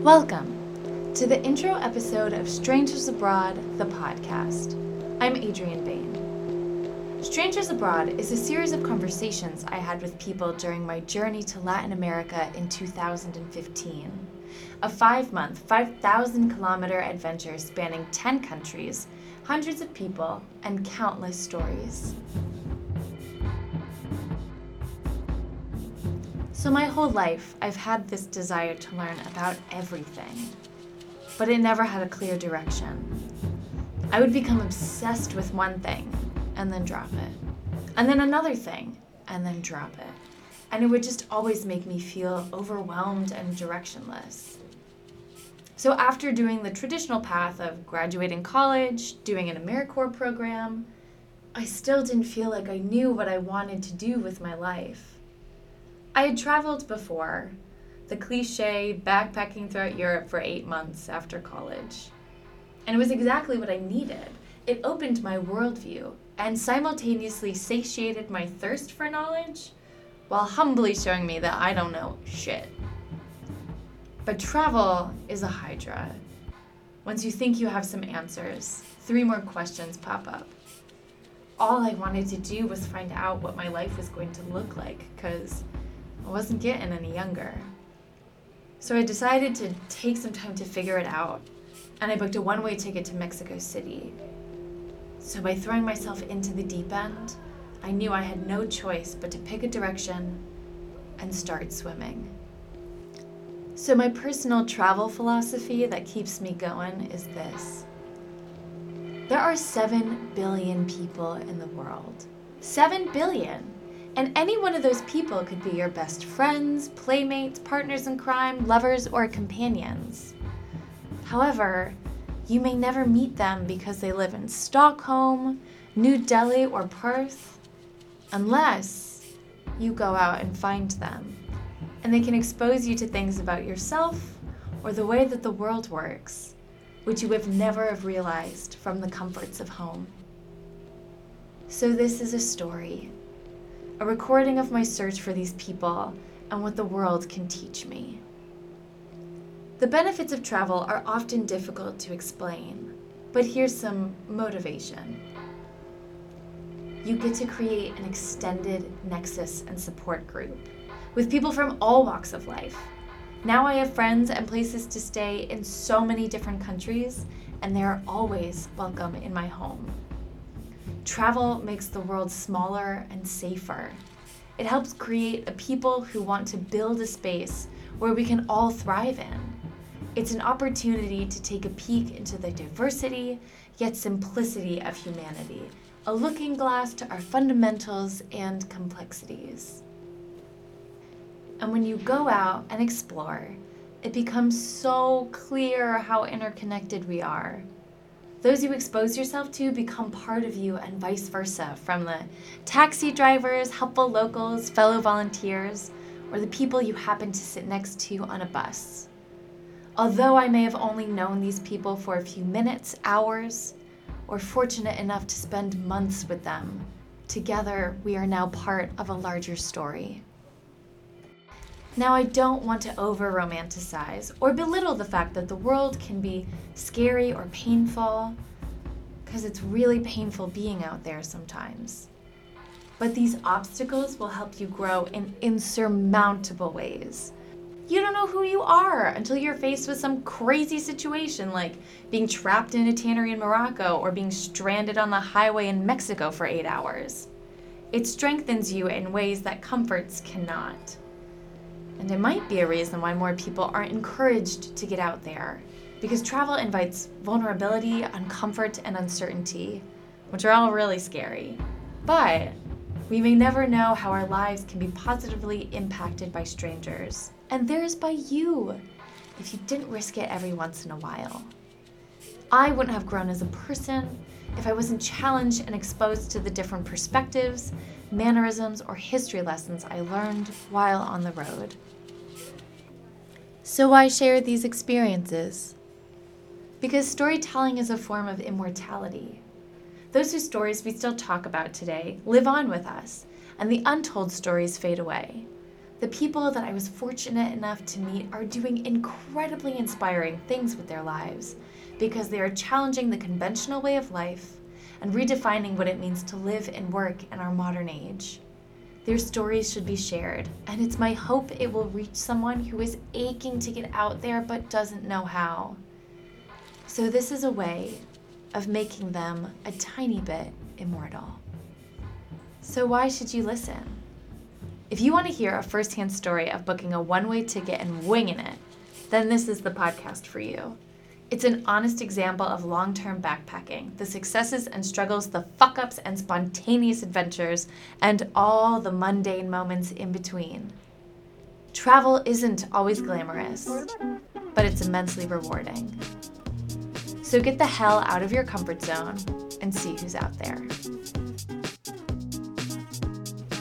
Welcome to the intro episode of Strangers Abroad, the podcast. I'm Adrienne Bain. Strangers Abroad is a series of conversations I had with people during my journey to Latin America in 2015. A five month, 5,000 kilometer adventure spanning 10 countries, hundreds of people, and countless stories. So, my whole life, I've had this desire to learn about everything, but it never had a clear direction. I would become obsessed with one thing and then drop it, and then another thing and then drop it. And it would just always make me feel overwhelmed and directionless. So, after doing the traditional path of graduating college, doing an AmeriCorps program, I still didn't feel like I knew what I wanted to do with my life. I had traveled before, the cliche backpacking throughout Europe for eight months after college. And it was exactly what I needed. It opened my worldview and simultaneously satiated my thirst for knowledge while humbly showing me that I don't know shit. But travel is a hydra. Once you think you have some answers, three more questions pop up. All I wanted to do was find out what my life was going to look like, because I wasn't getting any younger. So I decided to take some time to figure it out, and I booked a one way ticket to Mexico City. So by throwing myself into the deep end, I knew I had no choice but to pick a direction and start swimming. So, my personal travel philosophy that keeps me going is this there are 7 billion people in the world. 7 billion! And any one of those people could be your best friends, playmates, partners in crime, lovers, or companions. However, you may never meet them because they live in Stockholm, New Delhi, or Perth, unless you go out and find them. And they can expose you to things about yourself or the way that the world works, which you would never have realized from the comforts of home. So, this is a story a recording of my search for these people and what the world can teach me. The benefits of travel are often difficult to explain, but here's some motivation. You get to create an extended nexus and support group with people from all walks of life. Now I have friends and places to stay in so many different countries, and they are always welcome in my home. Travel makes the world smaller and safer. It helps create a people who want to build a space where we can all thrive in. It's an opportunity to take a peek into the diversity, yet simplicity of humanity, a looking glass to our fundamentals and complexities. And when you go out and explore, it becomes so clear how interconnected we are. Those you expose yourself to become part of you, and vice versa, from the taxi drivers, helpful locals, fellow volunteers, or the people you happen to sit next to on a bus. Although I may have only known these people for a few minutes, hours, or fortunate enough to spend months with them, together we are now part of a larger story. Now, I don't want to over romanticize or belittle the fact that the world can be scary or painful, because it's really painful being out there sometimes. But these obstacles will help you grow in insurmountable ways. You don't know who you are until you're faced with some crazy situation like being trapped in a tannery in Morocco or being stranded on the highway in Mexico for eight hours. It strengthens you in ways that comforts cannot. And it might be a reason why more people aren't encouraged to get out there, because travel invites vulnerability, uncomfort, and uncertainty, which are all really scary. But we may never know how our lives can be positively impacted by strangers, and theirs by you, if you didn't risk it every once in a while. I wouldn't have grown as a person if I wasn't challenged and exposed to the different perspectives, mannerisms, or history lessons I learned while on the road. So, why share these experiences? Because storytelling is a form of immortality. Those whose stories we still talk about today live on with us, and the untold stories fade away. The people that I was fortunate enough to meet are doing incredibly inspiring things with their lives because they are challenging the conventional way of life and redefining what it means to live and work in our modern age. Their stories should be shared, and it's my hope it will reach someone who is aching to get out there but doesn't know how. So, this is a way of making them a tiny bit immortal. So, why should you listen? If you want to hear a firsthand story of booking a one way ticket and winging it, then this is the podcast for you. It's an honest example of long term backpacking, the successes and struggles, the fuck ups and spontaneous adventures, and all the mundane moments in between. Travel isn't always glamorous, but it's immensely rewarding. So get the hell out of your comfort zone and see who's out there.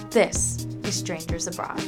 This is Strangers Abroad.